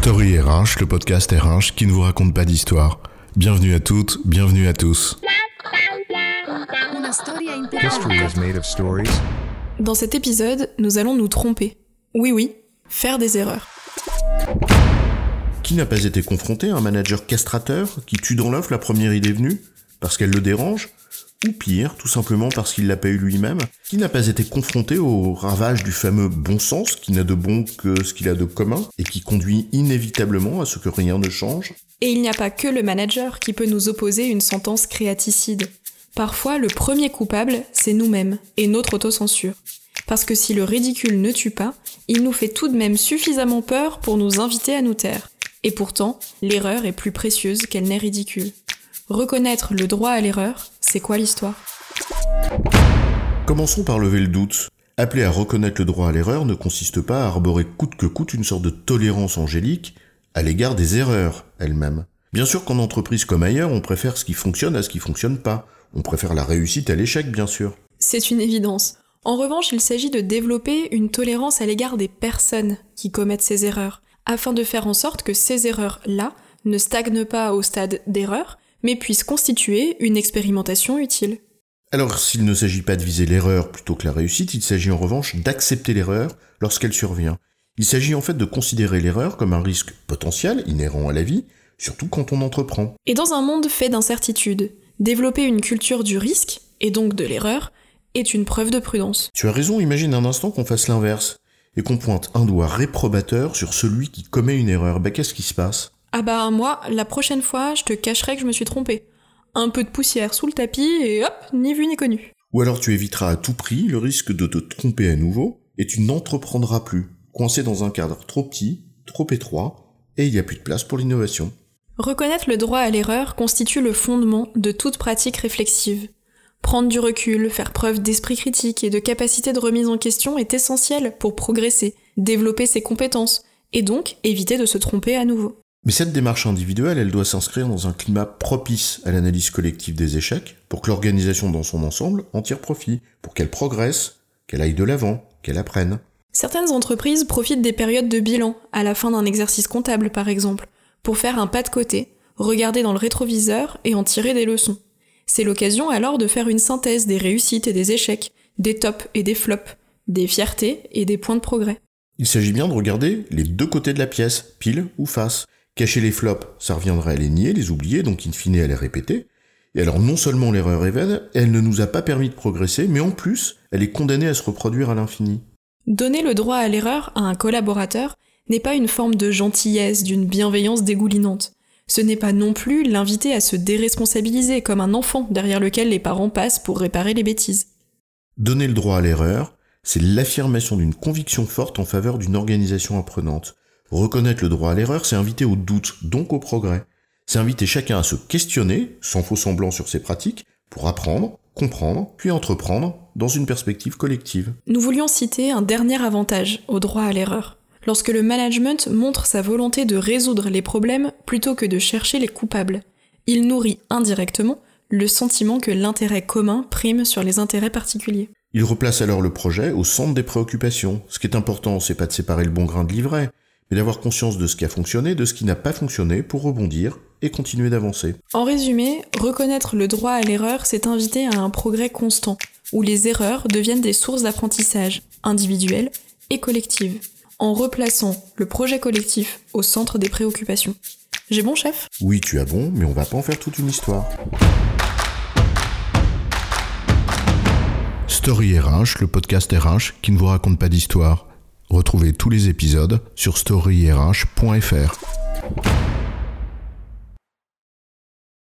Story RH, le podcast RH qui ne vous raconte pas d'histoire. Bienvenue à toutes, bienvenue à tous. Dans cet épisode, nous allons nous tromper. Oui, oui, faire des erreurs. Qui n'a pas été confronté à un manager castrateur qui tue dans l'œuf la première idée venue? Parce qu'elle le dérange Ou pire, tout simplement parce qu'il l'a pas eu lui-même Qui n'a pas été confronté au ravage du fameux bon sens qui n'a de bon que ce qu'il a de commun et qui conduit inévitablement à ce que rien ne change Et il n'y a pas que le manager qui peut nous opposer une sentence créaticide. Parfois, le premier coupable, c'est nous-mêmes et notre autocensure. Parce que si le ridicule ne tue pas, il nous fait tout de même suffisamment peur pour nous inviter à nous taire. Et pourtant, l'erreur est plus précieuse qu'elle n'est ridicule. Reconnaître le droit à l'erreur, c'est quoi l'histoire? Commençons par lever le doute. Appeler à reconnaître le droit à l'erreur ne consiste pas à arborer coûte que coûte une sorte de tolérance angélique à l'égard des erreurs elles-mêmes. Bien sûr qu'en entreprise comme ailleurs, on préfère ce qui fonctionne à ce qui fonctionne pas. On préfère la réussite à l'échec, bien sûr. C'est une évidence. En revanche, il s'agit de développer une tolérance à l'égard des personnes qui commettent ces erreurs, afin de faire en sorte que ces erreurs-là ne stagnent pas au stade d'erreur, mais puissent constituer une expérimentation utile. Alors, s'il ne s'agit pas de viser l'erreur plutôt que la réussite, il s'agit en revanche d'accepter l'erreur lorsqu'elle survient. Il s'agit en fait de considérer l'erreur comme un risque potentiel, inhérent à la vie, surtout quand on entreprend. Et dans un monde fait d'incertitudes, développer une culture du risque, et donc de l'erreur, est une preuve de prudence. Tu as raison, imagine un instant qu'on fasse l'inverse, et qu'on pointe un doigt réprobateur sur celui qui commet une erreur. Bah qu'est-ce qui se passe? Ah bah moi, la prochaine fois, je te cacherai que je me suis trompée. Un peu de poussière sous le tapis et hop, ni vu ni connu. Ou alors tu éviteras à tout prix le risque de te tromper à nouveau, et tu n'entreprendras plus, coincé dans un cadre trop petit, trop étroit, et il n'y a plus de place pour l'innovation. Reconnaître le droit à l'erreur constitue le fondement de toute pratique réflexive. Prendre du recul, faire preuve d'esprit critique et de capacité de remise en question est essentiel pour progresser, développer ses compétences, et donc éviter de se tromper à nouveau. Mais cette démarche individuelle, elle doit s'inscrire dans un climat propice à l'analyse collective des échecs, pour que l'organisation dans son ensemble en tire profit, pour qu'elle progresse, qu'elle aille de l'avant, qu'elle apprenne. Certaines entreprises profitent des périodes de bilan, à la fin d'un exercice comptable par exemple, pour faire un pas de côté, regarder dans le rétroviseur et en tirer des leçons. C'est l'occasion alors de faire une synthèse des réussites et des échecs, des tops et des flops, des fiertés et des points de progrès. Il s'agit bien de regarder les deux côtés de la pièce, pile ou face. Cacher les flops, ça reviendrait à les nier, les oublier, donc in fine à les répéter. Et alors non seulement l'erreur est vaine, elle ne nous a pas permis de progresser, mais en plus, elle est condamnée à se reproduire à l'infini. Donner le droit à l'erreur à un collaborateur n'est pas une forme de gentillesse, d'une bienveillance dégoulinante. Ce n'est pas non plus l'inviter à se déresponsabiliser comme un enfant derrière lequel les parents passent pour réparer les bêtises. Donner le droit à l'erreur, c'est l'affirmation d'une conviction forte en faveur d'une organisation apprenante. Reconnaître le droit à l'erreur, c'est inviter au doute, donc au progrès. C'est inviter chacun à se questionner, sans faux semblant sur ses pratiques, pour apprendre, comprendre, puis entreprendre, dans une perspective collective. Nous voulions citer un dernier avantage au droit à l'erreur. Lorsque le management montre sa volonté de résoudre les problèmes plutôt que de chercher les coupables, il nourrit indirectement le sentiment que l'intérêt commun prime sur les intérêts particuliers. Il replace alors le projet au centre des préoccupations. Ce qui est important, c'est pas de séparer le bon grain de l'ivraie, mais d'avoir conscience de ce qui a fonctionné, de ce qui n'a pas fonctionné pour rebondir et continuer d'avancer. En résumé, reconnaître le droit à l'erreur, c'est inviter à un progrès constant, où les erreurs deviennent des sources d'apprentissage, individuelles et collectives, en replaçant le projet collectif au centre des préoccupations. J'ai bon, chef? Oui, tu as bon, mais on va pas en faire toute une histoire. Story RH, le podcast RH qui ne vous raconte pas d'histoire. Retrouvez tous les épisodes sur storyrh.fr.